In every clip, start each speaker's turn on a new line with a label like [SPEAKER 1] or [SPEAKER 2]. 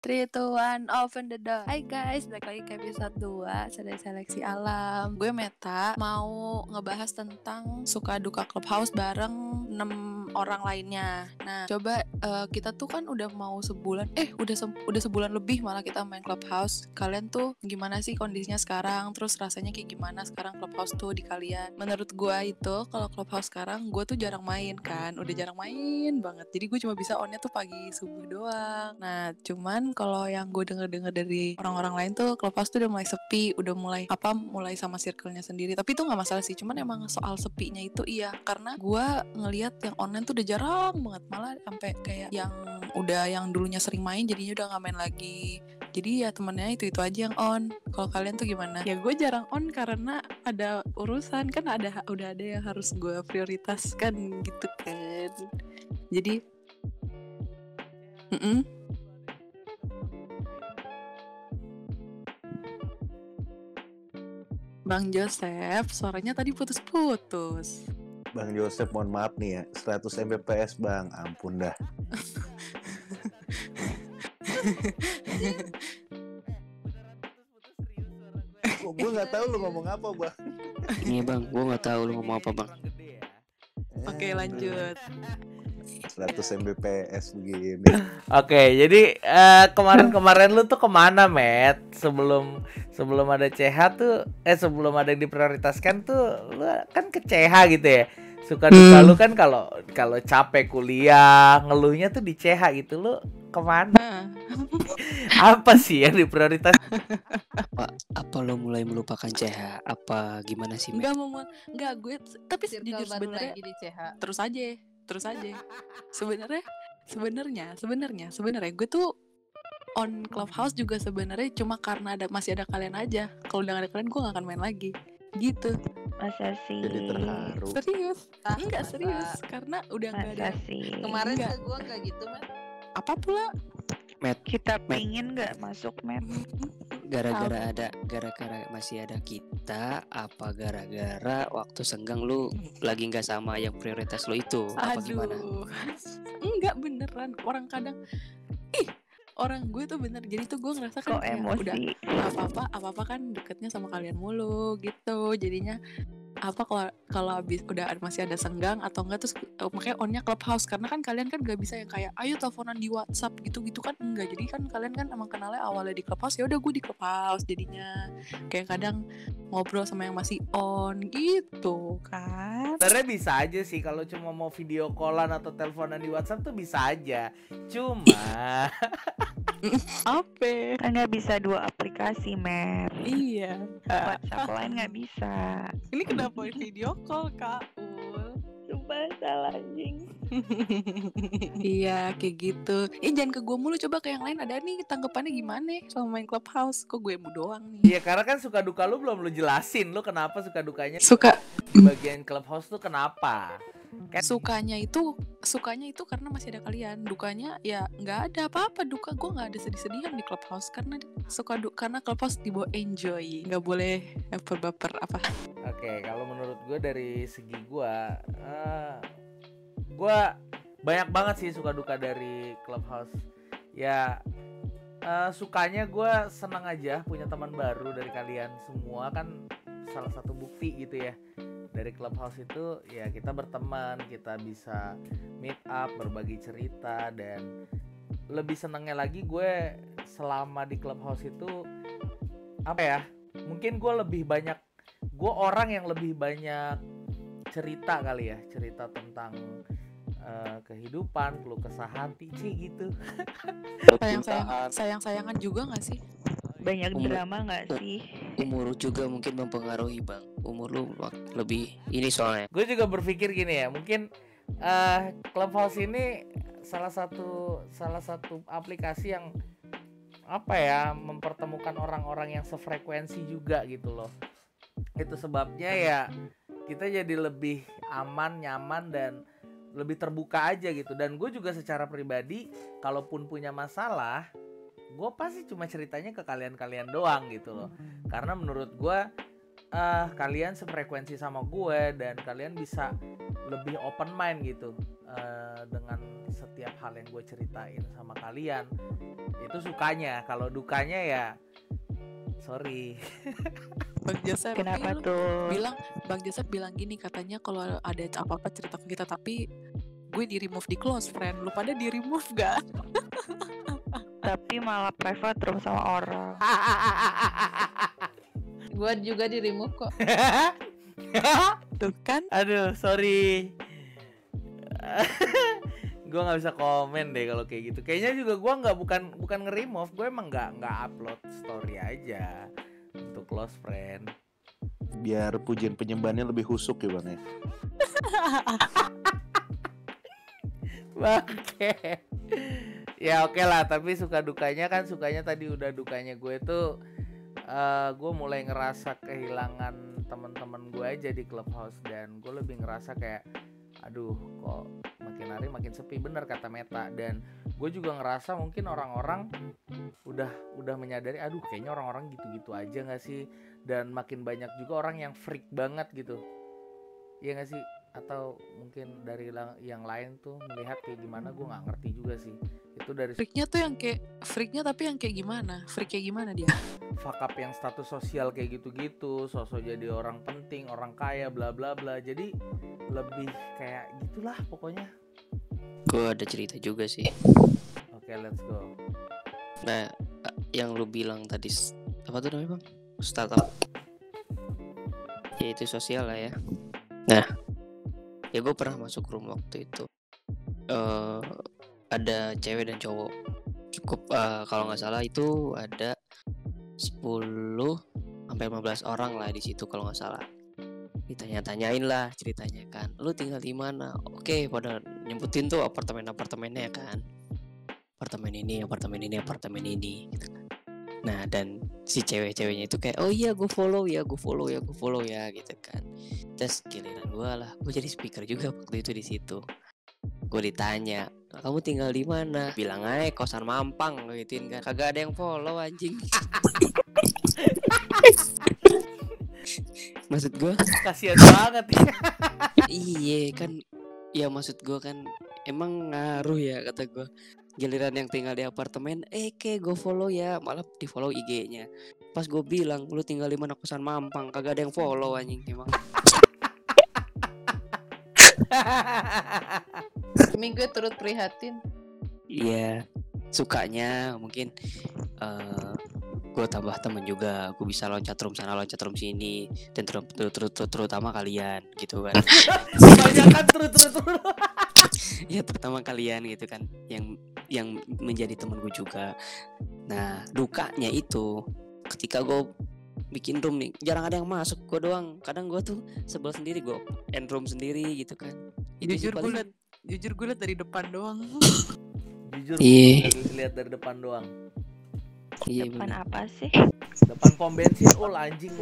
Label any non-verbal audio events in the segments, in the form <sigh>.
[SPEAKER 1] 3, 2, 1, open the door. Hai guys, balik lagi ke episode 2 Sedai Seleksi Alam. Gue Meta Mau ngebahas tentang suka duka Clubhouse bareng 6 orang lainnya Nah, coba uh, kita tuh kan udah mau sebulan Eh, udah se udah sebulan lebih malah kita main Clubhouse Kalian tuh gimana sih kondisinya sekarang? Terus rasanya kayak gimana sekarang Clubhouse tuh di kalian? Menurut gue itu, kalau Clubhouse sekarang gue tuh jarang main kan Udah jarang main banget Jadi gue cuma bisa onnya tuh pagi subuh doang Nah, cuman kalau yang gue denger-denger dari orang-orang lain tuh Clubhouse tuh udah mulai sepi, udah mulai apa mulai sama circle-nya sendiri. Tapi itu nggak masalah sih, cuman emang soal sepinya itu iya karena gue ngelihat yang online tuh udah jarang banget malah sampai kayak yang udah yang dulunya sering main jadinya udah nggak main lagi. Jadi ya temennya itu itu aja yang on. Kalau kalian tuh gimana? Ya gue jarang on karena ada urusan kan ada udah ada yang harus gue prioritaskan gitu kan. Jadi Mm -mm. Bang Joseph, suaranya tadi putus-putus.
[SPEAKER 2] Bang Joseph, mohon maaf nih ya, 100 Mbps Bang, ampun dah. gue nggak tahu lu ngomong apa bang.
[SPEAKER 3] Iya bang, gue nggak tahu lu ngomong apa bang.
[SPEAKER 1] Oke lanjut.
[SPEAKER 2] 100 Mbps begini.
[SPEAKER 4] Oke, jadi uh, kemarin-kemarin lu tuh ke mana, Matt? Sebelum sebelum ada CH tuh, eh sebelum ada yang diprioritaskan tuh, lu kan ke CH gitu ya. Suka duka hmm. lu kan kalau kalau capek kuliah, ngeluhnya tuh di CH gitu lu ke mana? <laughs> apa sih yang diprioritas?
[SPEAKER 3] apa apa lo mulai melupakan CH? Apa gimana sih?
[SPEAKER 1] Enggak mau, enggak gue. Tapi jujur sebenarnya terus aja terus aja <laughs> sebenarnya sebenarnya sebenarnya sebenarnya gue tuh on clubhouse juga sebenarnya cuma karena ada masih ada kalian aja. Kalau udah ada kalian gue gak akan main lagi. Gitu.
[SPEAKER 5] Masa sih?
[SPEAKER 2] Jadi terharu.
[SPEAKER 1] Serius? Ah, enggak serius. Karena udah nggak ada.
[SPEAKER 5] sih?
[SPEAKER 6] Kemarin enggak. gue nggak gitu men
[SPEAKER 1] apa pula?
[SPEAKER 5] Met kita pingin nggak masuk Met
[SPEAKER 3] gara-gara ada gara-gara masih ada kita apa gara-gara waktu senggang lu lagi nggak sama yang prioritas lu itu? Apa
[SPEAKER 1] Aduh.
[SPEAKER 3] gimana
[SPEAKER 1] enggak beneran. Orang kadang orang gue tuh bener jadi tuh gue ngerasa kan
[SPEAKER 5] Kok emosi.
[SPEAKER 1] udah apa apa apa apa kan deketnya sama kalian mulu gitu jadinya apa kalau kalau habis udah masih ada senggang atau enggak terus uh, makanya onnya clubhouse. Karena kan kalian kan gak bisa yang kayak ayo teleponan di WhatsApp gitu gitu kan enggak. Jadi kan kalian kan emang kenalnya awalnya di clubhouse ya udah gue di clubhouse jadinya. Kayak kadang ngobrol sama yang masih on gitu kan.
[SPEAKER 4] Sebenarnya bisa aja sih kalau cuma mau video callan atau teleponan di WhatsApp tuh bisa aja. Cuma
[SPEAKER 1] apa?
[SPEAKER 5] Kan nggak bisa dua aplikasi mer.
[SPEAKER 1] Iya.
[SPEAKER 5] WhatsApp lain nggak bisa.
[SPEAKER 1] Ini kenapa video call kak Ul.
[SPEAKER 5] Sumpah salah anjing. <laughs>
[SPEAKER 1] Iya kayak gitu. Eh jangan ke gue mulu coba ke yang lain. Ada nih tanggapannya gimana? Sama main clubhouse. Kok gue mu doang nih?
[SPEAKER 4] Iya karena kan suka duka lu belum lu jelasin. Lu kenapa suka dukanya?
[SPEAKER 1] Suka.
[SPEAKER 4] Di bagian clubhouse tuh kenapa
[SPEAKER 1] sukanya itu sukanya itu karena masih ada kalian. Dukanya ya nggak ada apa-apa. Duka gue nggak ada sedih-sedihan di clubhouse karena suka du karena clubhouse dibawa enjoy. Nggak boleh baper-baper apa.
[SPEAKER 4] Oke okay, kalau menurut gue dari segi gue uh, gue banyak banget sih suka duka dari clubhouse. Ya uh, sukanya gue senang aja punya teman baru dari kalian semua. Kan salah satu bukti gitu ya. Dari clubhouse itu ya kita berteman kita bisa meet up berbagi cerita dan lebih senangnya lagi gue selama di clubhouse itu apa ya mungkin gue lebih banyak gue orang yang lebih banyak cerita kali ya cerita tentang uh, kehidupan keluh kesah hati sih gitu.
[SPEAKER 1] Sayang sayang sayang sayangan juga nggak sih
[SPEAKER 5] banyak umur, drama nggak sih?
[SPEAKER 3] umur juga mungkin mempengaruhi bang. Umur lu lebih ini soalnya.
[SPEAKER 4] Gue juga berpikir gini ya mungkin uh, clubhouse ini salah satu salah satu aplikasi yang apa ya mempertemukan orang-orang yang sefrekuensi juga gitu loh. Itu sebabnya ya kita jadi lebih aman nyaman dan lebih terbuka aja gitu. Dan gue juga secara pribadi kalaupun punya masalah gue pasti cuma ceritanya ke kalian-kalian doang gitu loh karena menurut gue uh, kalian sefrekuensi sama gue dan kalian bisa lebih open mind gitu eh, dengan setiap hal yang gue ceritain sama kalian itu sukanya kalau dukanya ya sorry <laughs>
[SPEAKER 1] Bang Joseph
[SPEAKER 5] Kenapa tuh?
[SPEAKER 1] bilang Bang Joseph bilang gini katanya kalau ada apa-apa cerita ke kita tapi gue di remove di close friend lu pada di remove gak? <laughs>
[SPEAKER 5] Tapi malah private terus sama orang. <laughs>
[SPEAKER 6] Gua juga di remove kok. <laughs>
[SPEAKER 1] Tuh kan
[SPEAKER 4] aduh sorry <laughs> gue nggak bisa komen deh kalau kayak gitu kayaknya juga gue nggak bukan bukan nge-remove gue emang nggak nggak upload story aja untuk close friend
[SPEAKER 2] Biar pujian penyembahannya lebih husuk ya bang ya.
[SPEAKER 4] Bangke. Ya oke lah, tapi suka dukanya kan sukanya tadi udah dukanya gue tuh eh gue mulai ngerasa kehilangan teman-teman gue aja di clubhouse dan gue lebih ngerasa kayak aduh kok makin hari makin sepi. Bener kata Meta. Dan gue juga ngerasa mungkin orang-orang udah udah menyadari aduh kayaknya orang-orang gitu-gitu aja nggak sih? Dan makin banyak juga orang yang freak banget gitu. Iya gak sih atau mungkin dari la- yang lain tuh melihat kayak gimana gue nggak ngerti juga sih itu dari
[SPEAKER 1] freaknya tuh yang kayak freaknya tapi yang kayak gimana? Freak kayak gimana dia?
[SPEAKER 4] fakap yang status sosial kayak gitu-gitu sosok jadi orang penting orang kaya bla bla bla jadi lebih kayak gitulah pokoknya
[SPEAKER 3] Gue ada cerita juga sih.
[SPEAKER 4] oke let's go
[SPEAKER 3] Nah, eh, yang lu bilang tadi apa tuh namanya bang? Startup. Ya itu sosial lah ya. Nah, ya gue pernah masuk room waktu itu. eh ada cewek dan cowok. Cukup eh, kalau nggak salah itu ada 10 sampai 15 orang lah di situ kalau nggak salah. Ditanya-tanyain lah ceritanya kan. Lu tinggal di mana? Oke, pada nyebutin tuh apartemen-apartemennya kan apartemen ini, apartemen ini, apartemen ini gitu kan. Nah, dan si cewek-ceweknya itu kayak, "Oh iya, gue follow ya, gue follow ya, gue follow ya." gitu kan. Terus giliran gue lah, gue jadi speaker juga waktu itu di situ. Gue ditanya, "Kamu tinggal di mana?" Bilang aja kosan Mampang gituin kan. Kagak ada yang follow anjing. <laughs> Maksud gue
[SPEAKER 4] kasihan banget ya <laughs>
[SPEAKER 3] Iya kan Ya maksud gue kan Emang ngaruh ya kata gue Giliran yang tinggal di apartemen Eh ke gue follow ya. Malah di follow IG-nya Pas gue bilang Lu tinggal di mana kosan Mampang Kagak ada yang follow anjing Emang. <laughs>
[SPEAKER 6] Ini gue turut prihatin.
[SPEAKER 3] Iya Sukanya mungkin eh gue tambah temen juga. Gue bisa loncat room sana loncat room sini dan ter ter- ter- ter- terutama kalian gitu kan. <laughs>
[SPEAKER 4] Banyak kan terus terus terus <laughs>
[SPEAKER 3] ya terutama kalian gitu kan. Yang yang menjadi temen gue juga nah dukanya itu ketika gue bikin room nih jarang ada yang masuk gue doang kadang gue tuh sebel sendiri gue end room sendiri gitu kan Itu
[SPEAKER 1] jujur gue liat jujur gue liat dari depan doang. <coughs>
[SPEAKER 4] jujur
[SPEAKER 3] Iya.
[SPEAKER 4] dari- lihat dari depan doang
[SPEAKER 3] iya
[SPEAKER 5] Depan
[SPEAKER 3] bener.
[SPEAKER 5] apa sih?
[SPEAKER 4] depan pom bensin oh anjing <laughs>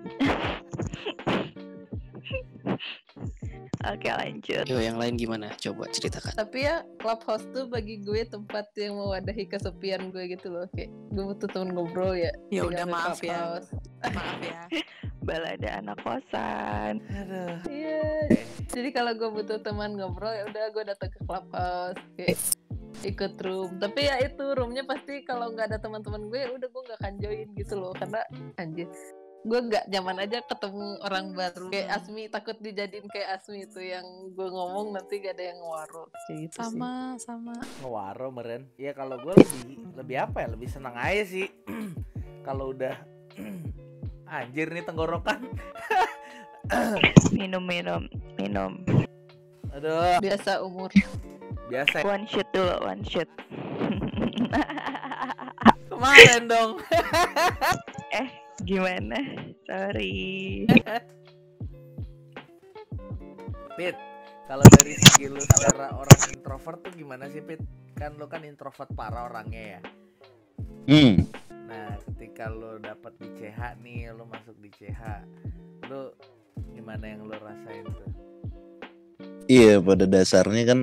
[SPEAKER 5] Oke lanjut.
[SPEAKER 3] yo yang lain gimana coba ceritakan
[SPEAKER 6] Tapi ya clubhouse tuh bagi gue tempat yang mewadahi kesepian gue gitu loh. Kayak gue butuh temen ngobrol ya.
[SPEAKER 1] Ya udah maaf ya.
[SPEAKER 6] Clubhouse. <laughs>
[SPEAKER 1] Maaf ya. <laughs>
[SPEAKER 5] Balada anak kosan.
[SPEAKER 4] aduh
[SPEAKER 6] Iya. Jadi kalau gue butuh teman ngobrol ya udah gue datang ke clubhouse. Kayak ikut room tapi ya itu roomnya pasti kalau nggak ada teman-teman gue ya udah gue nggak akan join gitu loh karena anjir gue nggak nyaman aja ketemu orang baru. Kayak Asmi takut dijadiin kayak Asmi itu yang gue ngomong nanti gak ada yang ngewaro. Kayak gitu sih.
[SPEAKER 1] Sama sama.
[SPEAKER 4] ngewaro meren. Ya kalau gue lebih lebih apa ya? Lebih senang aja sih. <clears throat> Kalau udah <clears throat> anjir nih tenggorokan. <clears throat>
[SPEAKER 5] Minum minum minum.
[SPEAKER 4] aduh.
[SPEAKER 6] Biasa umur.
[SPEAKER 4] Biasa.
[SPEAKER 5] One shoot dulu one shoot.
[SPEAKER 4] kemarin dong. <laughs>
[SPEAKER 5] Eh gimana? Sorry. <laughs>
[SPEAKER 4] Pit kalau dari segi lu secara orang introvert tuh gimana sih Pit kan lu kan introvert parah orangnya ya
[SPEAKER 2] Hmm.
[SPEAKER 4] Nah, ketika lo dapet di CH nih, lo masuk di CH, lo gimana yang lo rasain tuh?
[SPEAKER 2] Iya, pada dasarnya kan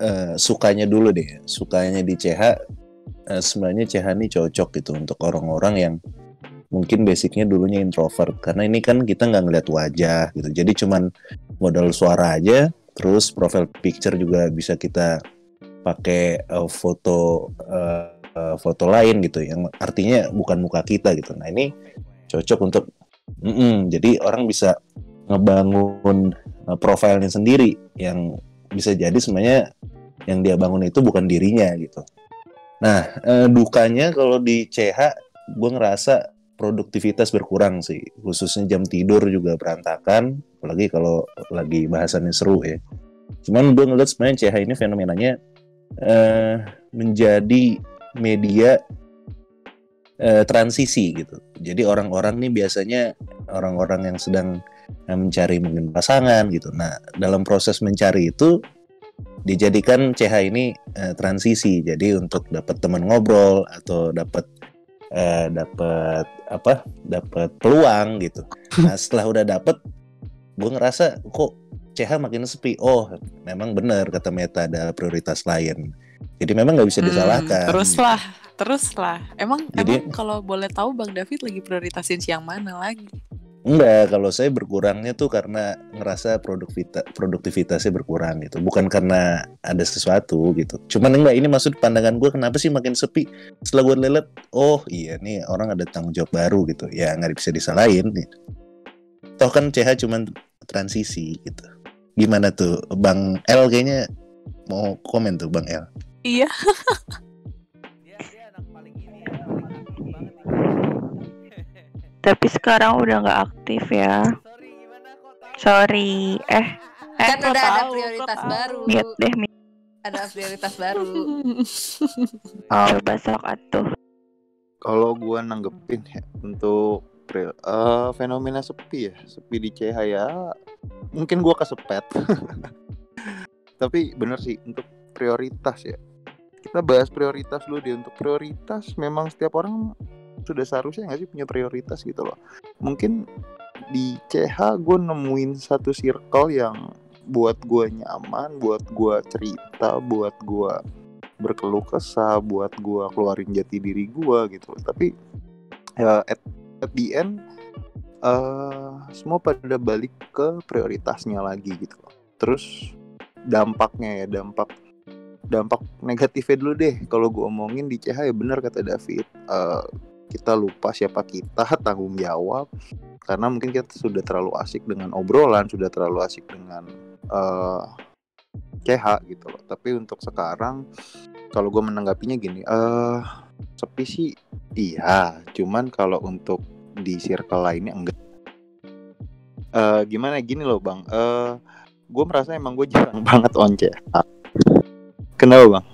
[SPEAKER 2] eh, sukanya dulu deh. Sukanya di CH eh, sebenarnya CH ini cocok gitu untuk orang-orang yang mungkin basicnya dulunya introvert karena ini kan kita nggak ngeliat wajah gitu. Jadi cuman modal suara aja Terus profile picture juga bisa kita pakai uh, foto uh, uh, foto lain gitu yang artinya bukan muka kita gitu. Nah ini cocok untuk mm-mm, jadi orang bisa ngebangun uh, profilnya sendiri yang bisa jadi sebenarnya yang dia bangun itu bukan dirinya gitu. Nah uh, dukanya kalau di CH gue ngerasa produktivitas berkurang sih khususnya jam tidur juga berantakan apalagi kalau lagi bahasannya seru ya cuman gue ngeliat sebenarnya CH ini fenomenanya uh, menjadi media uh, transisi gitu. Jadi orang-orang nih biasanya orang-orang yang sedang mencari mungkin pasangan gitu. Nah, dalam proses mencari itu dijadikan CH ini uh, transisi. Jadi untuk dapat teman ngobrol atau dapat uh, dapat apa? dapat peluang gitu. Nah, setelah udah dapat gue ngerasa kok CH makin sepi. Oh, memang benar kata Meta ada prioritas lain. Jadi memang nggak bisa
[SPEAKER 1] Hmm,
[SPEAKER 2] disalahkan.
[SPEAKER 1] teruslah, teruslah. Emang
[SPEAKER 2] Jadi-
[SPEAKER 1] emang kalau boleh tahu Bang David lagi prioritasin siang mana lagi?
[SPEAKER 2] Enggak, kalau saya berkurangnya tuh karena ngerasa produktivita, produktivitasnya berkurang gitu. Bukan karena ada sesuatu gitu. Cuman enggak, ini maksud pandangan gue kenapa sih makin sepi? Setelah gue lihat, oh iya nih orang ada tanggung jawab baru gitu. Ya nggak bisa disalahin. Nih. Toh kan CH cuman transisi gitu. Gimana tuh Bang L kayaknya mau komen tuh Bang L.
[SPEAKER 1] Iya. <laughs>
[SPEAKER 5] Tapi sekarang udah nggak aktif ya.
[SPEAKER 4] Sorry gimana kok tahu?
[SPEAKER 5] Sorry. Eh, eh
[SPEAKER 6] kan ada
[SPEAKER 1] tahu,
[SPEAKER 6] prioritas
[SPEAKER 1] kok tahu.
[SPEAKER 6] baru
[SPEAKER 5] mute deh mute.
[SPEAKER 6] ada prioritas baru <laughs>
[SPEAKER 5] Oh, besok atuh.
[SPEAKER 7] Kalau gua nanggepin ya untuk eh, fenomena sepi ya, sepi di CH ya, mungkin gua kesepet. <laughs> Tapi bener sih untuk prioritas ya. Kita bahas prioritas dulu deh. Untuk prioritas memang setiap orang sudah seharusnya nggak sih punya prioritas gitu loh. Mungkin di CH gue nemuin satu circle yang buat gua nyaman, buat gua cerita, buat gua berkeluh kesah buat gua keluarin jati diri gua gitu tapi ya at, at the end eh semua pada balik ke prioritasnya lagi gitu terus dampaknya ya dampak dampak negatifnya dulu deh. Kalau gua omongin di CH ya benar kata David eh kita lupa siapa kita <laughs> tanggung jawab. Karena mungkin kita sudah terlalu asik dengan obrolan sudah terlalu asik dengan CH gitu loh. Tapi untuk sekarang kalau gue menanggapinya gini eh sepi sih iya. Cuman kalau untuk di circle lainnya enggak. Eh gimana? Gini loh bang. Eh gue merasa emang gue jarang <laughs> banget on CH kenapa bang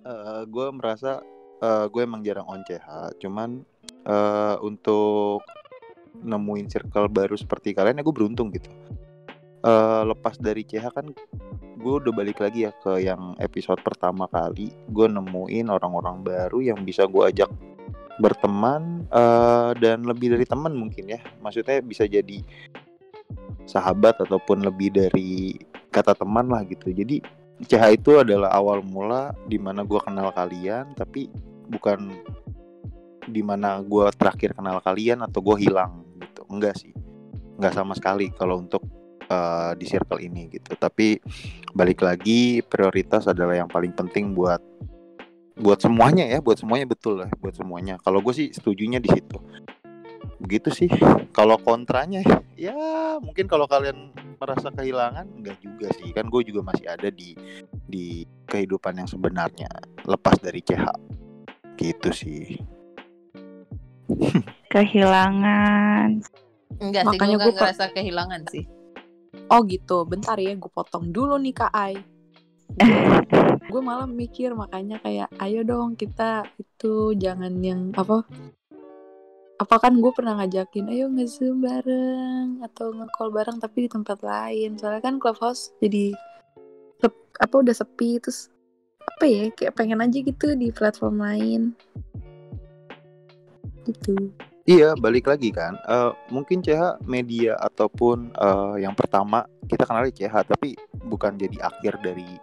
[SPEAKER 7] Eh gue merasa eh gue emang jarang on CH cuman eh untuk nemuin circle baru seperti kalian ya gue beruntung gitu. Eh lepas dari CH kan gue udah balik lagi ya ke yang episode pertama kali. Gue nemuin orang-orang baru yang bisa gue ajak berteman eh dan lebih dari teman mungkin ya. Maksudnya bisa jadi sahabat ataupun lebih dari kata teman lah gitu. Jadi CH itu adalah awal mula di mana gue kenal kalian tapi bukan di mana gue terakhir kenal kalian atau gue hilang gitu. Enggak sih. Enggak sama sekali kalau untuk eh, di circle ini gitu. Tapi balik lagi prioritas adalah yang paling penting buat buat semuanya ya buat semuanya betul lah buat semuanya. Kalau gue sih setujunya di situ begitu sih. Kalau kontranya ya mungkin kalau kalian merasa kehilangan enggak juga sih. Kan gue juga masih ada di di kehidupan yang sebenarnya lepas dari CH gitu sih.
[SPEAKER 5] Kehilangan.
[SPEAKER 6] enggak sih
[SPEAKER 1] Makanya
[SPEAKER 6] gue ngerasa kehilangan sih.
[SPEAKER 1] Oh gitu, bentar ya gue potong dulu nih Kak Ai. <laughs> gue malah mikir makanya kayak ayo dong kita itu jangan yang apa apa kan gue pernah ngajakin ayo nge-zoom bareng atau nge-call bareng tapi di tempat lain soalnya kan clubhouse jadi apa udah sepi terus apa ya kayak pengen aja gitu di platform lain gitu
[SPEAKER 7] Iya, balik lagi kan. Eh, mungkin CH media ataupun eh, yang pertama kita kenal CH, tapi bukan jadi akhir dari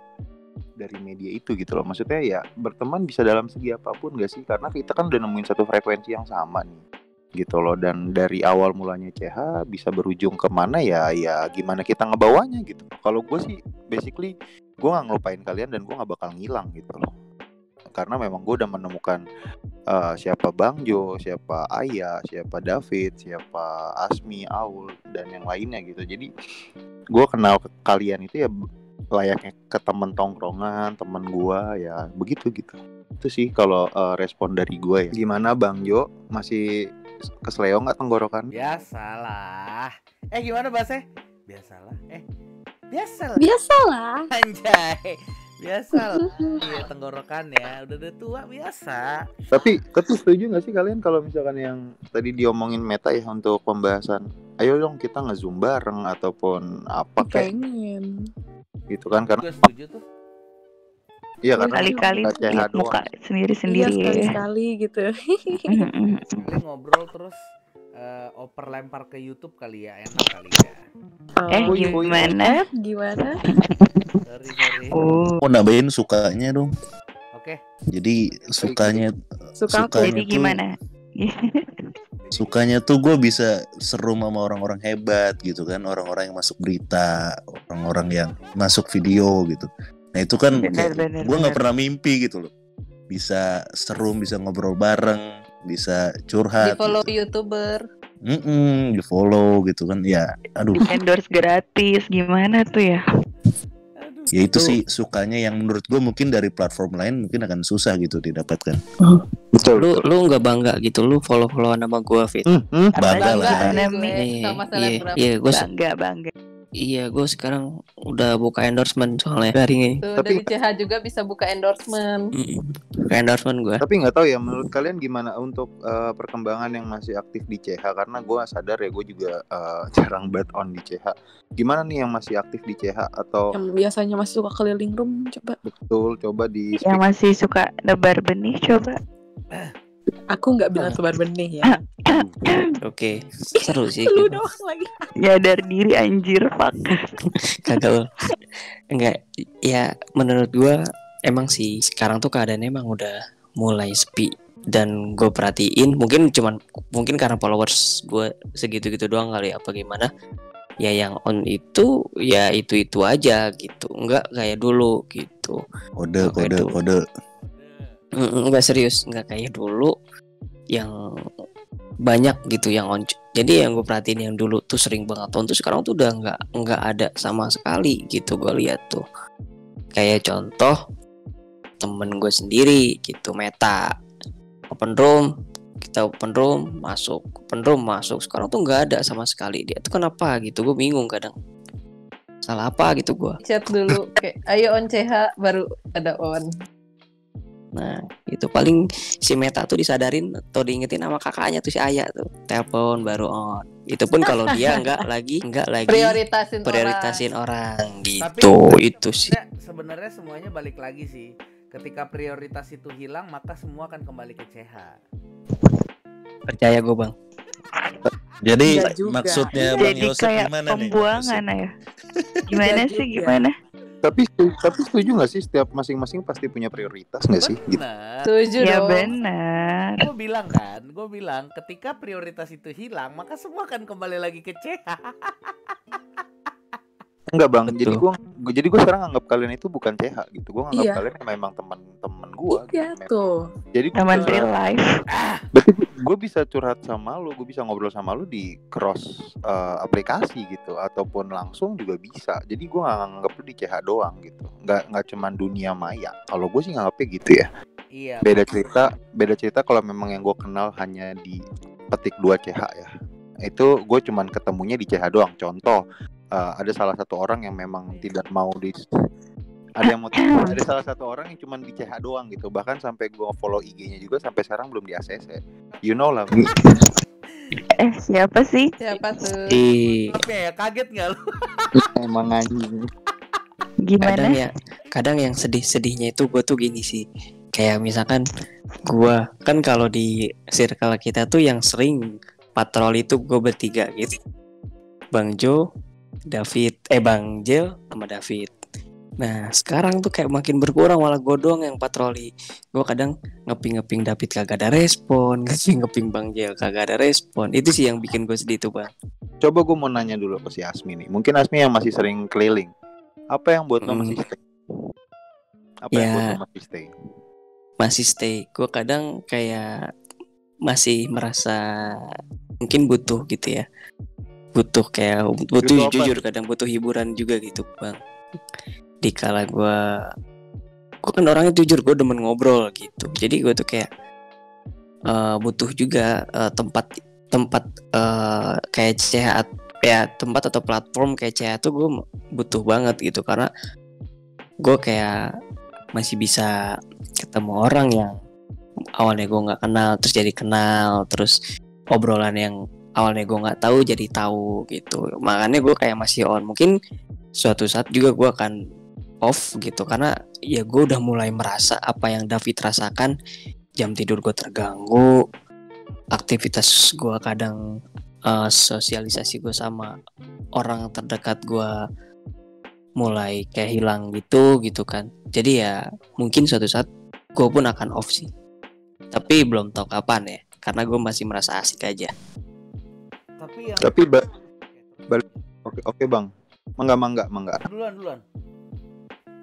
[SPEAKER 7] dari media itu gitu loh. Maksudnya ya berteman bisa dalam segi apa pun gak sih? Karena kita kan udah nemuin satu frekuensi yang sama nih. Gitu loh dan dari awal mulanya CH bisa berujung ke mana ya ya gimana kita ngebawanya gitu kalau gue sih basically gue nggak ngelupain kalian dan gue nggak bakal ngilang gitu loh karena memang gue udah menemukan eh, siapa Bang Jo, siapa Ayah, siapa David, siapa Asmi, Aul dan yang lainnya gitu. Jadi gue kenal ke kalian itu ya layaknya ke temen tongkrongan, temen gue ya begitu gitu. Itu sih kalau eh, respon dari gue ya. Gimana Bang Jo? Masih kesleo nggak tenggorokan?
[SPEAKER 4] Biasalah. Eh gimana bahasnya? Biasalah. Eh biasalah.
[SPEAKER 1] Biasalah.
[SPEAKER 4] Anjay. Biasalah. <laughs> Iya tenggorokan ya. Udah udah tua biasa.
[SPEAKER 7] Tapi ketu setuju nggak sih kalian kalau misalkan yang tadi diomongin meta ya untuk pembahasan ayo dong kita ngezoom bareng ataupun apa kayak
[SPEAKER 1] Pengen.
[SPEAKER 7] gitu kan karena
[SPEAKER 4] Gue setuju tuh.
[SPEAKER 7] Iya karena
[SPEAKER 5] Kali-kali lihat muka
[SPEAKER 1] Iya
[SPEAKER 5] sendiri-sendiri ya.
[SPEAKER 1] sekali-sekali gitu.
[SPEAKER 4] Kali ngobrol terus eh, oper lempar ke YouTube kali ya enak kali ya.
[SPEAKER 5] Eh
[SPEAKER 7] Oh, iya, oh, iya.
[SPEAKER 5] gimana?
[SPEAKER 1] Gimana?
[SPEAKER 4] Sorry sorry.
[SPEAKER 5] Oh,
[SPEAKER 2] Mau nambahin sukanya dong.
[SPEAKER 4] Oke.
[SPEAKER 2] Jadi sukanya
[SPEAKER 1] Suka.
[SPEAKER 2] Sukanya
[SPEAKER 5] jadi
[SPEAKER 2] tuh-
[SPEAKER 5] gimana? <laughs>
[SPEAKER 2] sukanya tuh gue bisa seru sama orang-orang hebat gitu kan orang-orang yang masuk berita orang-orang yang masuk video gitu nah itu kan gue nggak pernah mimpi gitu loh bisa seru bisa ngobrol bareng bisa
[SPEAKER 6] Di
[SPEAKER 2] curhat
[SPEAKER 6] follow
[SPEAKER 2] gitu.
[SPEAKER 6] youtuber.
[SPEAKER 2] Mm-mm, di follow gitu kan ya aduh
[SPEAKER 5] endorse gratis gimana tuh ya?
[SPEAKER 4] Aduh.
[SPEAKER 2] ya itu sih sukanya yang menurut gue mungkin dari platform lain mungkin akan susah gitu didapatkan
[SPEAKER 7] betul
[SPEAKER 3] Lu lu nggak bangga gitu lu follow followan sama gua Fit.
[SPEAKER 7] Hmm, hmm.
[SPEAKER 2] bangga lah
[SPEAKER 6] Bangga gue
[SPEAKER 5] mi-
[SPEAKER 3] Iya, iya, iya, gue
[SPEAKER 5] Bangga bangga.
[SPEAKER 3] Iya gue sekarang udah buka endorsement soalnya dari ini.
[SPEAKER 6] Tuh,
[SPEAKER 7] Tapi-
[SPEAKER 6] dari CH juga bisa buka endorsement.
[SPEAKER 3] Mm, Buka endorsement gue.
[SPEAKER 7] tapi nggak tahu ya menurut kalian gimana untuk eh, perkembangan yang masih aktif di CH karena gue sadar ya gue juga eh, <laughs> jarang banget on di CH gimana nih yang masih aktif di CH atau
[SPEAKER 1] Yang biasanya masih suka keliling room coba.
[SPEAKER 7] betul coba di
[SPEAKER 5] Yang masih suka nebar benih coba.
[SPEAKER 1] Aku nggak bilang tebar benih ya.
[SPEAKER 3] Oke, seru sih.
[SPEAKER 1] Lu
[SPEAKER 3] gitu.
[SPEAKER 1] doang lagi.
[SPEAKER 5] Nyadar diri anjir fuck.
[SPEAKER 3] Kagak. Enggak, ya menurut gua emang sih sekarang tuh keadaannya emang udah mulai sepi dan gue perhatiin mungkin cuman mungkin karena followers gue segitu-gitu doang kali apa gimana ya yang on itu ya itu itu aja gitu enggak kayak dulu gitu
[SPEAKER 2] kode kode kode
[SPEAKER 3] Enggak serius enggak kayak dulu yang banyak gitu yang on jadi yang gue perhatiin yang dulu tuh sering banget on tuh sekarang tuh udah nggak nggak ada sama sekali gitu gue lihat tuh. Kayak contoh temen gue sendiri gitu meta. Open room kita open room masuk open room masuk. Sekarang tuh nggak ada sama sekali. Dia tuh kenapa gitu gue bingung kadang. Salah apa gitu gue
[SPEAKER 6] Chat dulu kayak ayo on CH baru ada on.
[SPEAKER 3] Nah, itu paling si Meta tuh disadarin atau diingetin sama kakaknya tuh si Ayah tuh. Telepon baru on. Itu pun kalau dia <laughs> nggak lagi nggak lagi
[SPEAKER 6] Prioritasin,
[SPEAKER 3] prioritasin orang,
[SPEAKER 4] Tapi
[SPEAKER 3] gitu. itu sih.
[SPEAKER 4] sebenarnya- semuanya balik lagi sih. Ketika prioritas itu hilang, maka semua akan kembali ke CH.
[SPEAKER 3] Percaya gue, Bang.
[SPEAKER 2] jadi
[SPEAKER 1] Enggak
[SPEAKER 2] maksudnya bang
[SPEAKER 5] Jadi
[SPEAKER 2] Yosef
[SPEAKER 5] kayak
[SPEAKER 2] gimana
[SPEAKER 5] pembuangan ya. Gimana <laughs>
[SPEAKER 1] Enggak
[SPEAKER 5] sih gimana?
[SPEAKER 7] Tapi tapi setuju nggak sih setiap masing-masing pasti punya prioritas nggak sih gitu.
[SPEAKER 6] Setuju
[SPEAKER 5] Ya benar.
[SPEAKER 4] Gue bilang kan, gue bilang ketika prioritas itu hilang, maka semua akan kembali lagi ke CH. <laughs>
[SPEAKER 7] Enggak bang,
[SPEAKER 3] Betul.
[SPEAKER 7] jadi gua gua- jadi gue sekarang anggap kalian itu bukan CH gitu. Gue anggap
[SPEAKER 1] Iya.
[SPEAKER 7] kalian memang teman-teman gue.
[SPEAKER 1] Iya tuh.
[SPEAKER 7] Jadi gue
[SPEAKER 5] Teman real life.
[SPEAKER 7] berarti gue bisa curhat sama lu, gue bisa ngobrol sama lu di cross uh, aplikasi gitu, ataupun langsung juga bisa. Jadi gue nggak nganggap lu di CH doang gitu. Nggak nggak cuman dunia maya. Kalau gue sih nganggapnya gitu ya.
[SPEAKER 4] Iya.
[SPEAKER 7] Beda cerita, beda cerita kalau memang yang gue kenal hanya di petik 2 CH ya. Itu gue cuman ketemunya di CH doang. Contoh, uh, ada salah satu orang yang memang tidak mau di ada yang mau ada salah satu orang yang cuman di CH doang gitu bahkan sampai gue follow IG-nya juga sampai sekarang belum di ACC you know lah
[SPEAKER 5] Eh siapa sih?
[SPEAKER 6] Siapa tuh?
[SPEAKER 3] Di
[SPEAKER 4] Tapi ya kaget nggak lu? <laughs>
[SPEAKER 7] emang anjing
[SPEAKER 3] kadang
[SPEAKER 5] Gimana?
[SPEAKER 3] ya, kadang yang sedih-sedihnya itu gue tuh gini sih. Kayak misalkan gua kan kalau di circle kita tuh yang sering patroli itu gue bertiga gitu. Bang Jo, David, eh Bang Jel sama David. Nah sekarang tuh kayak makin berkurang malah gue doang yang patroli. Gue kadang ngeping-ngeping David kagak ada respon, <laughs> ngeping-ngeping Bang Jel kagak ada respon. Itu sih yang bikin gue sedih tuh bang.
[SPEAKER 7] Coba gue mau nanya dulu ke si Asmi nih. Mungkin Asmi yang masih sering keliling. Apa yang buat lo
[SPEAKER 3] Hmm.
[SPEAKER 7] masih stay? Apa yang
[SPEAKER 3] Ya.
[SPEAKER 7] buat lo masih stay?
[SPEAKER 3] Masih stay. Gue kadang kayak masih merasa mungkin butuh gitu ya. Butuh kayak butuh
[SPEAKER 7] apa?
[SPEAKER 3] jujur kadang butuh hiburan juga gitu bang. Dikala gue gue kan orangnya jujur gue demen ngobrol gitu. Jadi gue tuh kayak eh, butuh juga eh, tempat tempat eh, kayak CH ya tempat atau platform kayak CH tuh gue butuh banget gitu. Karena gue kayak masih bisa ketemu orang yang awalnya gue nggak kenal terus jadi kenal terus obrolan yang awalnya gue nggak tahu jadi tahu gitu. Makanya gue kayak masih on. Mungkin suatu saat juga gue akan off gitu. Karena ya gue udah mulai merasa apa yang David rasakan. Jam tidur gue terganggu. Aktivitas gue kadang eh, sosialisasi gue sama orang terdekat gue mulai kayak hilang gitu gitu kan. Jadi ya mungkin suatu saat gue pun akan off sih. Tapi belum tahu kapan ya. Karena gue masih merasa asik aja.
[SPEAKER 4] Tapi yang
[SPEAKER 7] Tapi ba- balik oke oke bang. Mangga mangga mangga.
[SPEAKER 4] duluan duluan.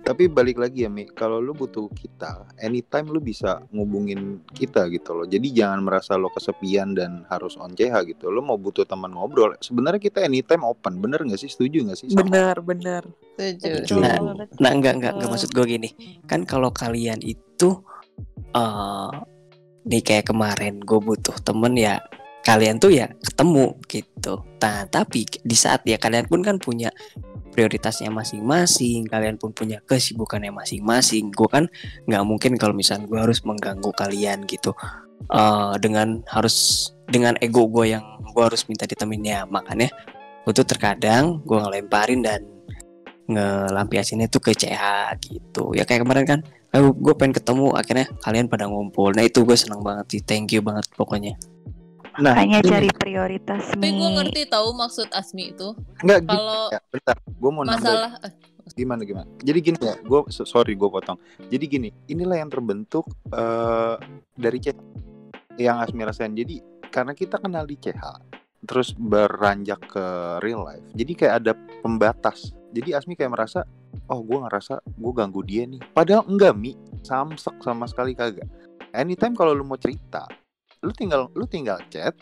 [SPEAKER 7] Tapi balik lagi ya Mi, kalau lu butuh kita, anytime lu bisa ngubungin kita gitu loh. Jadi jangan merasa lo kesepian dan harus on CH gitu. Lu mau butuh teman ngobrol, sebenarnya kita anytime open. Bener nggak sih? Setuju nggak sih? sama-
[SPEAKER 8] Benar, benar.
[SPEAKER 6] Setuju.
[SPEAKER 3] Nah, nah enggak enggak enggak maksud gue gini kan kalau kalian itu eh nih kayak kemarin gue butuh temen ya kalian tuh ya ketemu gitu nah tapi di saat ya kalian pun kan punya prioritasnya masing-masing kalian pun punya kesibukannya masing-masing. Gue kan nggak mungkin kalau misalnya gue harus mengganggu kalian gitu. Eh dengan harus dengan ego gue yang gue harus minta ditemenin ya. Makanya tuh terkadang gue ngelemparin dan ngelampiasinnya tuh ke CH gitu. Ya kayak kemarin kan gue pengen ketemu akhirnya kalian pada ngumpul. Nah itu gue seneng banget sih. Thank you banget pokoknya
[SPEAKER 7] Nah,
[SPEAKER 5] Hanya
[SPEAKER 7] ini-
[SPEAKER 5] cari prioritas
[SPEAKER 6] Tapi gue ngerti tahu maksud Asmi itu.
[SPEAKER 7] Nggak, gini,
[SPEAKER 6] Kalau
[SPEAKER 7] ya, bentar. Gue mau nambah.
[SPEAKER 6] masalah eh,
[SPEAKER 7] gimana gimana? Jadi gini ya gue sorry gue potong. Jadi gini inilah yang terbentuk eh dari CH yang Asmi rasain. Jadi karena kita kenal di CH terus beranjak ke real life jadi kayak ada pembatas. Jadi Asmi kayak merasa oh gue ngerasa gue ganggu dia nih. Padahal enggak mi. Samsek sama sekali kagak. Anytime kalau lu mau cerita lu tinggal lu tinggal chat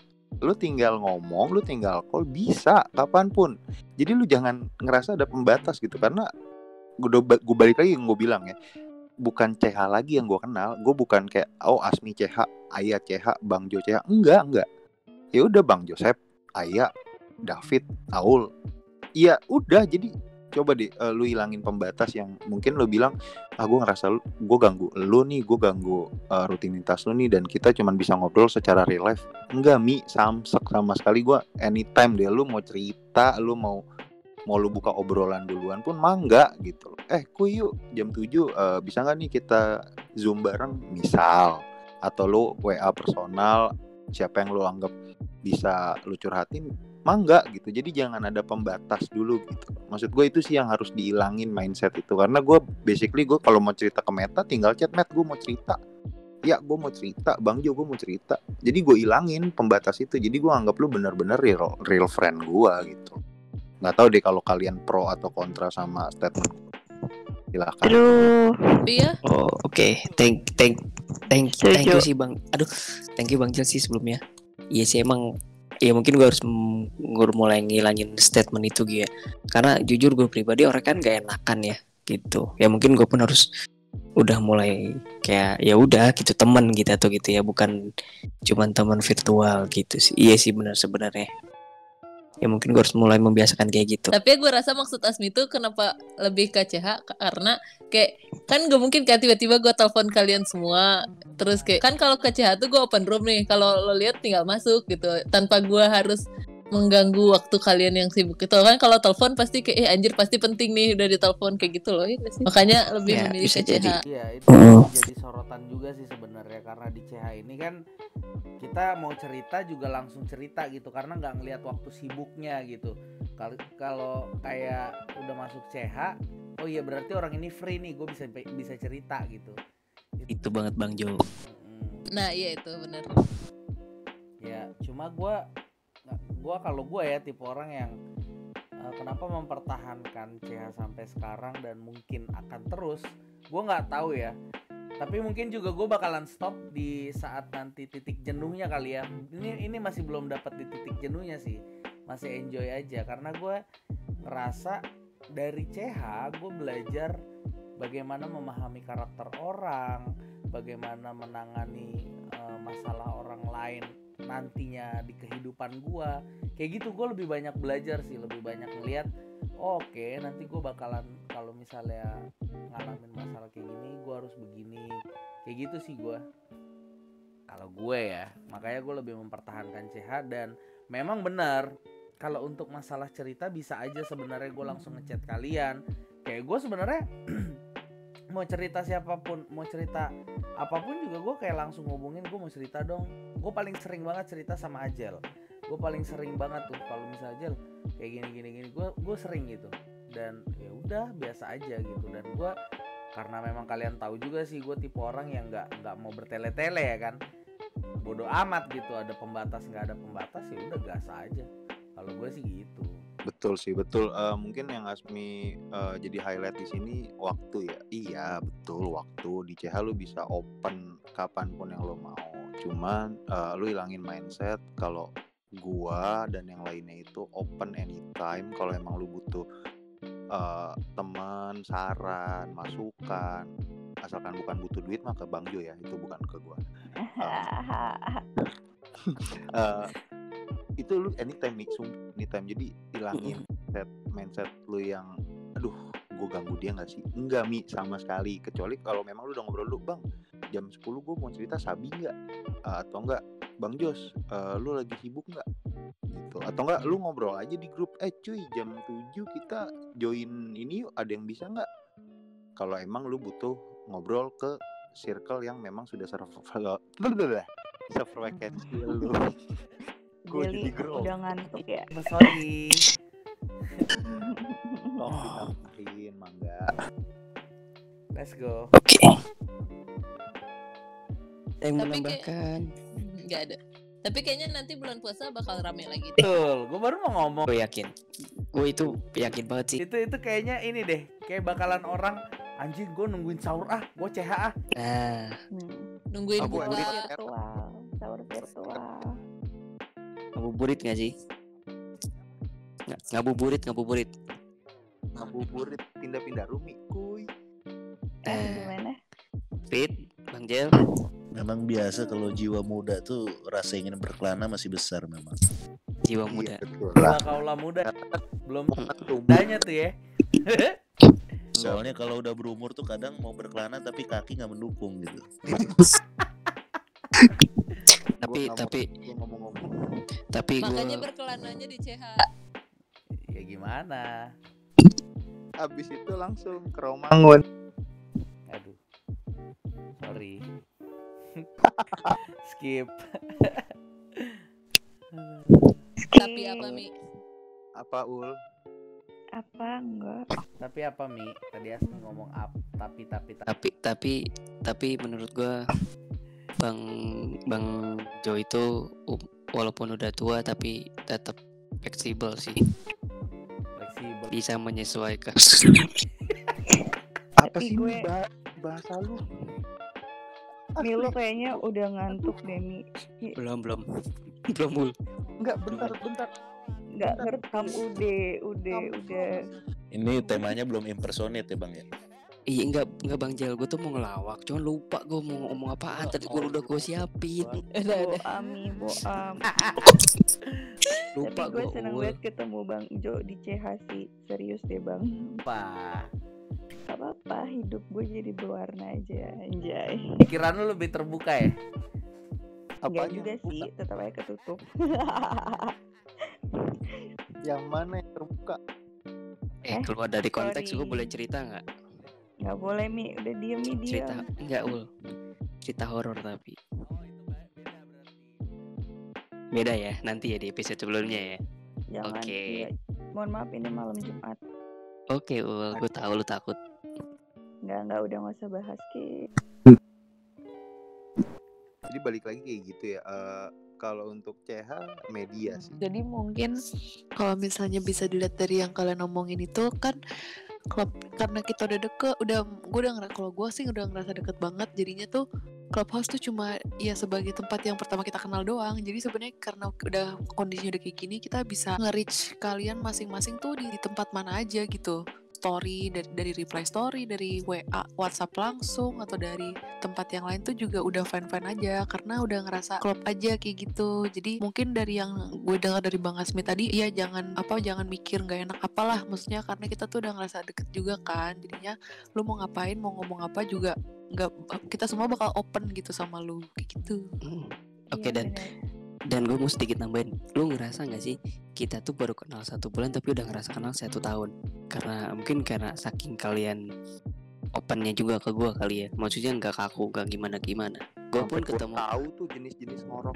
[SPEAKER 7] lu tinggal ngomong lu tinggal call bisa kapan pun. Jadi lu jangan ngerasa ada pembatas gitu karena gue balik lagi yang gue bilang ya bukan CH lagi yang gue kenal gue bukan kayak oh Asmi CH Ayah CH Bang Jo CH enggak enggak. Ya udah Bang Joseph Ayah David Aul. Iya udah jadi coba deh eh, lu hilangin pembatas yang mungkin lu bilang ah gue ngerasa gue ganggu lu nih gue ganggu eh, rutinitas lu nih dan kita cuman bisa ngobrol secara real life. Enggak mi samsek sama sekali. Gue anytime deh lu mau cerita lu mau mau lu buka obrolan duluan pun mangga gitu eh ku yuk jam 7 eh, bisa nggak nih kita zoom bareng? Misal. Atau lu WA personal siapa yang lu anggap bisa lu curhatin mangga gitu. Jadi jangan ada pembatas dulu gitu. Maksud gue itu sih yang harus dihilangin mindset itu. Karena gue basically gue kalau mau cerita ke Meta tinggal chat Met gue mau cerita. Ya gue mau cerita. Bang Jo gue mau cerita. Jadi gue ilangin pembatas itu. Jadi gue anggap lu bener-bener real real friend gue gitu. Nggak tahu deh kalau kalian pro atau kontra sama statement. Gue. silakan.
[SPEAKER 5] Aduh,
[SPEAKER 6] tapi ya
[SPEAKER 3] oh oke. Thank thank thank thank you sih bang. Aduh thank you bang Jel sih sebelumnya. Iya sih emang ya mungkin gue harus gue mulai ngilangin statement itu gitu ya. Karena jujur gue pribadi orang kan gak enakan ya gitu. Ya mungkin gue pun harus udah mulai kayak ya udah gitu temen gitu atau gitu ya bukan cuman teman virtual gitu sih. Iya sih benar sebenarnya ya mungkin gue harus mulai membiasakan kayak gitu.
[SPEAKER 6] Tapi gue rasa maksud Asmi itu kenapa lebih ke CH karena kayak kan gak mungkin kan tiba-tiba gue telepon kalian semua terus kayak kan kalau ke CH tuh gue open room nih kalau lo lihat tinggal masuk gitu tanpa gue harus mengganggu waktu kalian yang sibuk itu kan kalau telepon pasti kayak eh anjir pasti penting nih udah ditelepon kayak gitu loh ya sih? makanya lebih
[SPEAKER 3] Ya,
[SPEAKER 6] memilih
[SPEAKER 3] bisa
[SPEAKER 6] ke
[SPEAKER 3] jadi.
[SPEAKER 6] CH
[SPEAKER 4] Iya itu
[SPEAKER 2] Mm.
[SPEAKER 4] jadi sorotan juga sih sebenarnya karena di CH ini kan kita mau cerita juga langsung cerita gitu karena nggak ngelihat waktu sibuknya gitu. Kalau kalau kayak udah masuk CH, oh iya berarti orang ini free nih, gue bisa bisa cerita gitu.
[SPEAKER 3] Itu banget Bang Jo.
[SPEAKER 4] Mm.
[SPEAKER 6] nah iya itu bener
[SPEAKER 4] Ya cuma gua gua kalau gua ya tipe orang yang eh, kenapa mempertahankan CH sampai sekarang dan mungkin akan terus, gua nggak tahu ya. Tapi mungkin juga gue bakalan stop di saat nanti titik jenuhnya kali ya. Ini ini masih belum dapat di titik jenuhnya sih. Masih enjoy aja karena gue ngerasa dari CH gue belajar bagaimana memahami karakter orang, bagaimana menangani eh, masalah orang lain nantinya di kehidupan gua. Kayak gitu gue lebih banyak belajar sih lebih banyak oh, oke nanti gue bakalan kalau misalnya ngalamin masalah kayak gini gue harus begini. Kayak gitu sih gua. Kalau gue ya makanya gue lebih mempertahankan CH dan memang benar kalau untuk masalah cerita bisa aja sebenarnya gue langsung ngechat kalian. Kayak gue sebenarnya <clears throat> mau cerita siapa pun mau cerita apa pun juga gue kayak langsung ngubungin gue mau cerita dong. Gue paling sering banget cerita sama Ajel. Gue paling sering banget tuh kalau misalnya Ajel kayak gini gini gini gue gue sering gitu. Dan ya udah biasa aja gitu. Dan gue karena memang kalian tahu juga sih gue tipe orang yang nggak nggak mau bertele-tele ya kan. Bodoh amat gitu ada pembatas nggak ada pembatas ya udah gas aja. Kalau gue sih gitu
[SPEAKER 7] Betul sih, betul. Eh, mungkin yang Asmi eh, jadi highlight di sini waktu ya. Iya, betul waktu. Di CH lu bisa open kapan pun yang lu mau. Cuman eh, lu hilangin mindset kalau gua dan yang lainnya itu open anytime kalau emang lu butuh eh, teman, saran, masukan. Asalkan bukan butuh duit mah ke Bang Jo ya, itu bukan ke gua. <laughs> Eh, <laughs> itu lu anytime nih sum- anytime. Jadi hilangin mindset mindset lu yang aduh gue ganggu dia nggak sih? Enggak mi sama sekali. Kecuali kalau memang lu udah ngobrol lu bang jam 10 gue mau cerita sabi nggak? Eh, atau enggak bang Jos eh, lu lagi sibuk nggak? Gitu. Atau enggak lu ngobrol aja di grup eh cuy jam 7 kita join ini yuk ada yang bisa nggak? Kalau emang lu butuh ngobrol ke circle yang memang sudah server <laughs> sefrekuensi <laughs> <laughs> lu
[SPEAKER 5] Jelly
[SPEAKER 7] jadi grow.
[SPEAKER 5] udah ngantuk ya. <laughs>
[SPEAKER 4] Oh, sorry
[SPEAKER 7] Oh, ditambahin mangga.
[SPEAKER 4] let's go
[SPEAKER 3] Oke.
[SPEAKER 6] Tapi kayak-
[SPEAKER 3] menambahkan.
[SPEAKER 6] nggak ada tapi kayaknya nanti bulan puasa bakal rame lagi deh.
[SPEAKER 4] betul gue baru mau ngomong
[SPEAKER 3] Gue yakin. Gue itu yakin banget sih.
[SPEAKER 4] itu itu kayaknya ini deh kayak bakalan orang anjing gue nungguin sahur ah gue CH ah
[SPEAKER 3] Nah,
[SPEAKER 5] Hmm.
[SPEAKER 6] nungguin
[SPEAKER 3] Oh,
[SPEAKER 6] buka
[SPEAKER 3] ngabuburit gak sih? Nggak, ngabuburit, ngabuburit.
[SPEAKER 7] Ngabuburit pindah-pindah rumi, kuy.
[SPEAKER 5] Eh, gimana?
[SPEAKER 3] Fit, Bang Jel.
[SPEAKER 2] Memang biasa kalau jiwa muda tuh rasa ingin berkelana masih besar memang.
[SPEAKER 3] Jiwa muda.
[SPEAKER 7] Iya, betul.
[SPEAKER 4] Gua kaulah muda belum
[SPEAKER 7] Tuh,
[SPEAKER 4] mudanya tuh ya <laughs>
[SPEAKER 2] Soalnya kalau udah berumur tuh kadang mau berkelana tapi kaki nggak mendukung gitu. <laughs>
[SPEAKER 3] Tapi,
[SPEAKER 7] nggak
[SPEAKER 3] tapi,
[SPEAKER 7] ngomong-ngomong.
[SPEAKER 3] Tapi
[SPEAKER 6] makanya
[SPEAKER 3] gue
[SPEAKER 6] berkelananya di CH
[SPEAKER 4] ya gimana?
[SPEAKER 7] Abis itu langsung ke Romangun.
[SPEAKER 4] aduh. Sorry. <laughs> Skip.
[SPEAKER 6] Tapi apa mi?
[SPEAKER 7] Apa ul?
[SPEAKER 5] Apa enggak?
[SPEAKER 4] tapi apa mi? Tadi Asmi ngomong up tapi tapi tapi.
[SPEAKER 3] Tapi tapi tapi menurut gua bang bang Jo itu um, walaupun udah tua tapi tetap fleksibel sih
[SPEAKER 4] fleksibel
[SPEAKER 3] bisa menyesuaikan
[SPEAKER 7] Apa
[SPEAKER 5] Tapi
[SPEAKER 7] sih
[SPEAKER 5] gue-
[SPEAKER 7] gue... bah bahasa lu?
[SPEAKER 5] Lu kayaknya udah ngantuk deh Mi.
[SPEAKER 3] belum belum belum Ul.
[SPEAKER 7] Enggak, bentar, bentar.
[SPEAKER 5] Nggak ngerekam udah, udah, udah.
[SPEAKER 2] Ini temanya belum impersonate ya bang ya.
[SPEAKER 3] Iya enggak enggak bang Jel gue tuh mau ngelawak cuman lupa gue mau ngomong apaan tadi gue udah gue siapin
[SPEAKER 6] udah udah
[SPEAKER 5] Boam Mi, boam.
[SPEAKER 3] lupa
[SPEAKER 5] Tapi gue
[SPEAKER 3] gue
[SPEAKER 5] seneng banget ketemu Bang Jo di CH sih. Serius deh Bang.
[SPEAKER 4] apa
[SPEAKER 5] Gak apa-apa, hidup gue jadi berwarna aja. Anjay.
[SPEAKER 4] pikiran lu lebih terbuka ya
[SPEAKER 5] Enggak
[SPEAKER 7] Apanya?
[SPEAKER 5] juga sih, tetap aja ketutup.
[SPEAKER 7] Yang mana yang terbuka?
[SPEAKER 3] Eh,
[SPEAKER 5] Eh,
[SPEAKER 3] keluar dari konteks gue boleh cerita nggak?
[SPEAKER 5] Nggak boleh mi, udah diem mi
[SPEAKER 3] Cerita
[SPEAKER 5] diem.
[SPEAKER 3] enggak ul. Cerita horor tapi. Beda ya, nanti ya di episode sebelumnya ya.
[SPEAKER 5] Jangan.
[SPEAKER 3] Oke.
[SPEAKER 5] iya. Mohon maaf ini malam Jumat.
[SPEAKER 3] Oke ul, gue tahu lu takut.
[SPEAKER 5] Nggak nggak udah nggak usah bahas ki.
[SPEAKER 7] Jadi balik lagi kayak gitu ya. eh, kalau untuk CH media sih.
[SPEAKER 1] Jadi mungkin kalau misalnya bisa dilihat dari yang kalian omongin itu kan klub karena kita udah deket, udah gue udah ngerasa kalau gue sih udah ngerasa deket banget jadinya tuh clubhouse tuh cuma ya sebagai tempat yang pertama kita kenal doang. Jadi sebenarnya karena udah kondisinya udah kayak gini kita bisa nge-reach kalian masing-masing tuh di, di tempat mana aja gitu. Story dari dari reply story dari WA WhatsApp langsung atau dari tempat yang lain tuh juga udah fine-fine aja karena udah ngerasa klop aja kayak gitu. Jadi mungkin dari yang gue dengar dari Bang Asmi tadi, ya jangan apa jangan mikir nggak enak apalah maksudnya karena kita tuh udah ngerasa deket juga kan. Jadinya lu mau ngapain, mau ngomong apa juga nggak kita semua bakal open gitu sama lu kayak gitu.
[SPEAKER 3] Hmm. Oke
[SPEAKER 5] Iya,
[SPEAKER 3] dan
[SPEAKER 5] bener.
[SPEAKER 3] Dan gue mau sedikit nambahin. Lu ngerasa nggak sih kita tuh baru kenal satu bulan tapi udah ngerasa kenal satu tahun? Karena mungkin karena saking kalian opennya juga ke gue kali ya. Maksudnya nggak kaku, nggak gimana gimana. Gue pun
[SPEAKER 7] Sampai gua
[SPEAKER 3] ketemu.
[SPEAKER 7] tahu tuh jenis-jenis ngorok.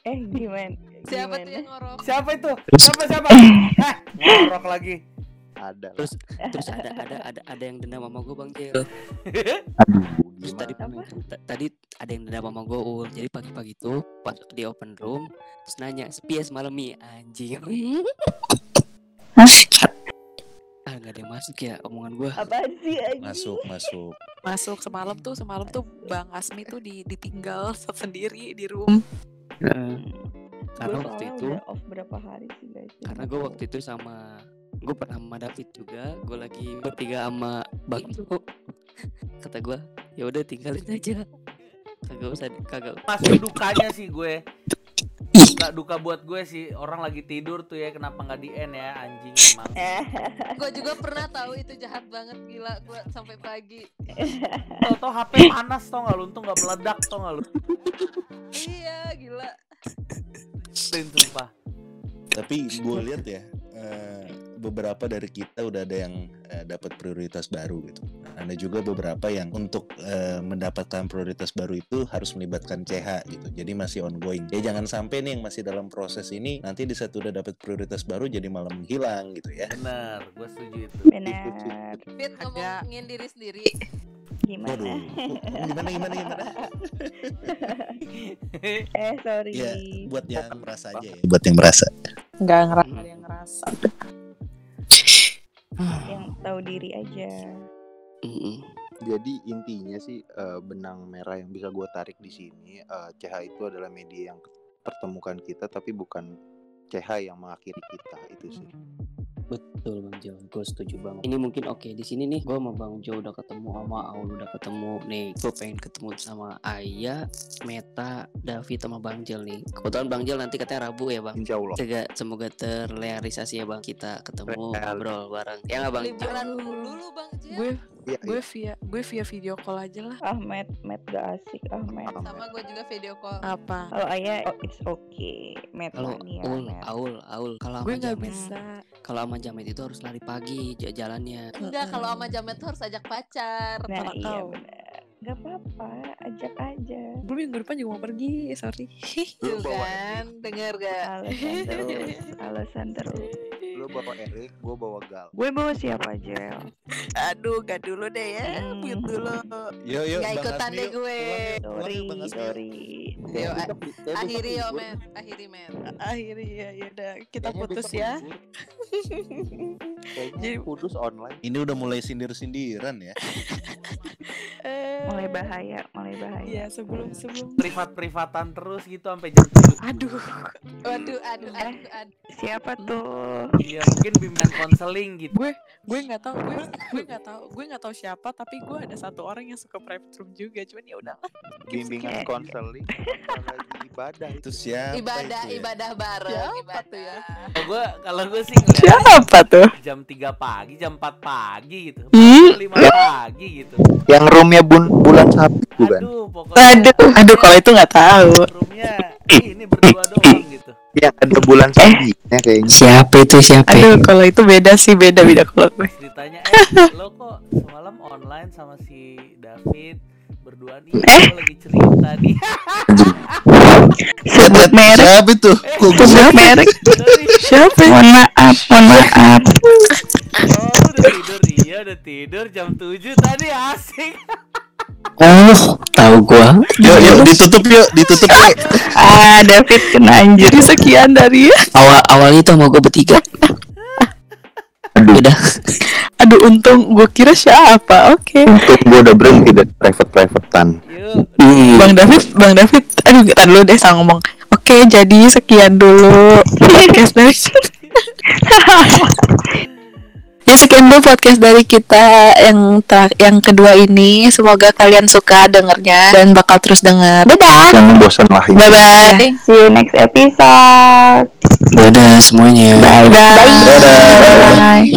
[SPEAKER 5] Eh gimana?
[SPEAKER 6] Siapa tuh
[SPEAKER 5] gimana?
[SPEAKER 6] yang ngorok?
[SPEAKER 4] Siapa itu? Siapa siapa? <laughs> Hah, ngorok lagi.
[SPEAKER 7] Ada.
[SPEAKER 3] Terus terus ada ada ada ada yang dendam sama gue bang Jel.
[SPEAKER 7] Aduh,
[SPEAKER 3] Terus tadi
[SPEAKER 5] Apa?
[SPEAKER 3] ta- tadi ada yang dendam sama gue ul. Jadi pagi-pagi tuh pas di open room terus nanya sepi ya semalam mi anjing. <laughs> ah nggak ada yang masuk ya omongan gue.
[SPEAKER 5] Sih anjing?
[SPEAKER 2] Masuk, masuk.
[SPEAKER 1] Masuk semalam tuh semalam tuh Bang Asmi tuh di, ditinggal <laughs> sendiri di room.
[SPEAKER 3] Karena
[SPEAKER 5] Gua
[SPEAKER 3] waktu itu
[SPEAKER 5] off berapa hari sih guys.
[SPEAKER 3] karena gue waktu itu sama gue pernah sama David juga gue lagi bertiga sama Bang <laughs> Jo kata gue ya udah tinggalin aja kagak usah kagak
[SPEAKER 4] Masih dukanya sih gue. Duka, duka buat gue sih orang lagi tidur tuh ya kenapa nggak di end ya anjing emang. <laughs>
[SPEAKER 6] Gue juga pernah tahu itu jahat banget gila gue sampai pagi.
[SPEAKER 4] Tau-tau HP panas tau nggak lu untung nggak meledak tau nggak lu.
[SPEAKER 6] Iya gila.
[SPEAKER 4] Sumpah.
[SPEAKER 2] Tapi gue lihat ya eh, beberapa dari kita udah ada yang eh, dapat prioritas baru gitu. Ada juga beberapa yang untuk eh, mendapatkan prioritas baru itu harus melibatkan CH gitu. Jadi masih ongoing. Ya jangan sampai nih yang masih dalam proses ini nanti di saat udah dapat prioritas baru jadi malah menghilang gitu ya.
[SPEAKER 4] Bener, gue setuju itu.
[SPEAKER 5] Benar.
[SPEAKER 6] Fit ngomongin diri sendiri.
[SPEAKER 5] Gimana?
[SPEAKER 2] Waduh, gimana gimana gimana? <laughs>
[SPEAKER 5] Eh sorry.
[SPEAKER 2] Ya buat yang merasa aja ya. Buat yang merasa.
[SPEAKER 1] Nggak ngerasa ada yang ngerasa.
[SPEAKER 5] Yang tahu diri aja.
[SPEAKER 3] Mm-mm.
[SPEAKER 7] Jadi intinya sih eh, benang merah yang bisa gue tarik di sini eh, CH itu adalah media yang pertemukan kita tapi bukan CH yang mengakhiri kita itu sih.
[SPEAKER 3] Betul Bang Jo, gue setuju banget. Ini mungkin oke di sini nih, gue sama Bang Jo udah ketemu sama Aul udah ketemu nih. Gue pengen ketemu sama Aya, Meta, David sama Bang Jel nih. Kebetulan Bang Jel nanti katanya Rabu ya Bang.
[SPEAKER 7] Insya Allah.
[SPEAKER 3] Semoga, semoga terrealisasi ya Bang kita ketemu
[SPEAKER 7] Real.
[SPEAKER 3] ngobrol bareng. Ya nggak Bang?
[SPEAKER 6] Liburan dulu lu Bang Jil.
[SPEAKER 1] Gue
[SPEAKER 7] Iya,
[SPEAKER 1] gue
[SPEAKER 7] iya.
[SPEAKER 1] via gue via video call aja lah.
[SPEAKER 5] Ahmed, Matt gak asik Ahmed.
[SPEAKER 6] Sama gue juga video call.
[SPEAKER 1] Apa?
[SPEAKER 5] Kalau ayah, oh, it's okay. Matt
[SPEAKER 3] Kalau Aul. Aul, Aul. Kalau
[SPEAKER 1] Gue nggak bisa.
[SPEAKER 3] kalau sama Jamet itu harus lari pagi jalannya.
[SPEAKER 6] Enggak, kalau sama Jamet tuh harus ajak pacar.
[SPEAKER 5] Nah iya
[SPEAKER 1] tahu.
[SPEAKER 5] benar. Gak apa-apa, ajak aja.
[SPEAKER 1] Gue minggu depan juga mau pergi, sorry.
[SPEAKER 6] Tuh
[SPEAKER 7] Lu bawa
[SPEAKER 6] kan, denger gak?
[SPEAKER 5] Alasan terus, alasan terus.
[SPEAKER 7] Lu bawa Erik, gue bawa Gal.
[SPEAKER 5] Gue bawa siapa aja?
[SPEAKER 1] Aduh, gak dulu deh ya,
[SPEAKER 5] Hmm.
[SPEAKER 1] mute dulu.
[SPEAKER 2] Yo yo Bang
[SPEAKER 6] ikutan deh gue.
[SPEAKER 5] Sorry, sorry.
[SPEAKER 6] Yo,
[SPEAKER 7] eh,
[SPEAKER 6] Akhiri yo,
[SPEAKER 7] libur.
[SPEAKER 6] men. Akhiri, men.
[SPEAKER 1] Akhirnya ya, ya udah kita
[SPEAKER 7] Kayaknya
[SPEAKER 1] putus ya. <laughs> Jadi-
[SPEAKER 7] kudus online.
[SPEAKER 2] Ini udah mulai sindir-sindiran ya.
[SPEAKER 1] Eh,
[SPEAKER 5] Mulai bahaya, mulai bahaya.
[SPEAKER 1] Iya, sebelum sebelum.
[SPEAKER 4] Privat-privatan terus gitu sampai jam 7.
[SPEAKER 1] Aduh,
[SPEAKER 6] Waduh, aduh, aduh, aduh.
[SPEAKER 5] Siapa tuh?
[SPEAKER 4] Iya, mungkin bimbingan konseling gitu.
[SPEAKER 1] gue gue nggak tahu gue gue nggak tahu gue nggak tahu siapa tapi gue ada satu orang yang suka private room juga cuman ya udah
[SPEAKER 7] Bimbingan
[SPEAKER 5] Eh.
[SPEAKER 7] konseling <laughs> lagi ibadah itu.
[SPEAKER 2] Siapa
[SPEAKER 6] Ibadah,
[SPEAKER 2] itu ya?
[SPEAKER 6] ibadah bareng,
[SPEAKER 1] Siapa
[SPEAKER 6] ibadah.
[SPEAKER 1] tuh ya?
[SPEAKER 4] Kalau gue kalau gue sih
[SPEAKER 1] siapa tuh
[SPEAKER 4] jam 3 pagi, jam 4 pagi gitu.
[SPEAKER 1] Ih.
[SPEAKER 4] 5 pagi gitu.
[SPEAKER 7] Yang roomnya bun bulan sabtu bukan?
[SPEAKER 4] Aduh, pokoknya
[SPEAKER 1] aduh aduh kalau itu nggak tahu
[SPEAKER 4] roomnya ini berdua doang gitu.
[SPEAKER 7] Yang ada bulan sabinya kayaknya.
[SPEAKER 3] Siapa itu siapa?
[SPEAKER 1] Aduh, kalau itu beda sih, beda beda kalau gue.
[SPEAKER 4] Ceritanya eh lo kok semalam online sama si David berduaan ih
[SPEAKER 5] Eh?
[SPEAKER 4] lagi cerita nih.
[SPEAKER 5] Sebut merek.
[SPEAKER 2] Siapa itu? Kok gue
[SPEAKER 5] Sebut merek.
[SPEAKER 1] Siapa?
[SPEAKER 5] Mohon maaf, mohon maaf.
[SPEAKER 4] Oh, udah tidur iya udah tidur jam 7 tadi asik.
[SPEAKER 3] Oh, tahu gua.
[SPEAKER 2] Yuk, yuk, ditutup yuk, ditutup yuk.
[SPEAKER 5] Ah, David kena anjir.
[SPEAKER 1] Jadi sekian dari
[SPEAKER 3] Awal awalnya itu sama gua bertiga. <laughs> Udah.
[SPEAKER 1] Aduh, untung gue kira siapa. Oke.
[SPEAKER 7] Untung gue udah berhenti dari private privatean.
[SPEAKER 4] Yuk,
[SPEAKER 1] Bang David, Bang David, aduh kita dulu deh sama ngomong. Oke, jadi sekian dulu podcast dari <laughs> Ya sekian dulu podcast dari kita yang ter- yang kedua ini. Semoga kalian suka dengernya dan bakal terus denger. Dadah.
[SPEAKER 7] Jangan bosan lah ini.
[SPEAKER 1] Bye bye.
[SPEAKER 5] See you next episode.
[SPEAKER 3] Dadah semuanya.
[SPEAKER 1] Bye. Bye.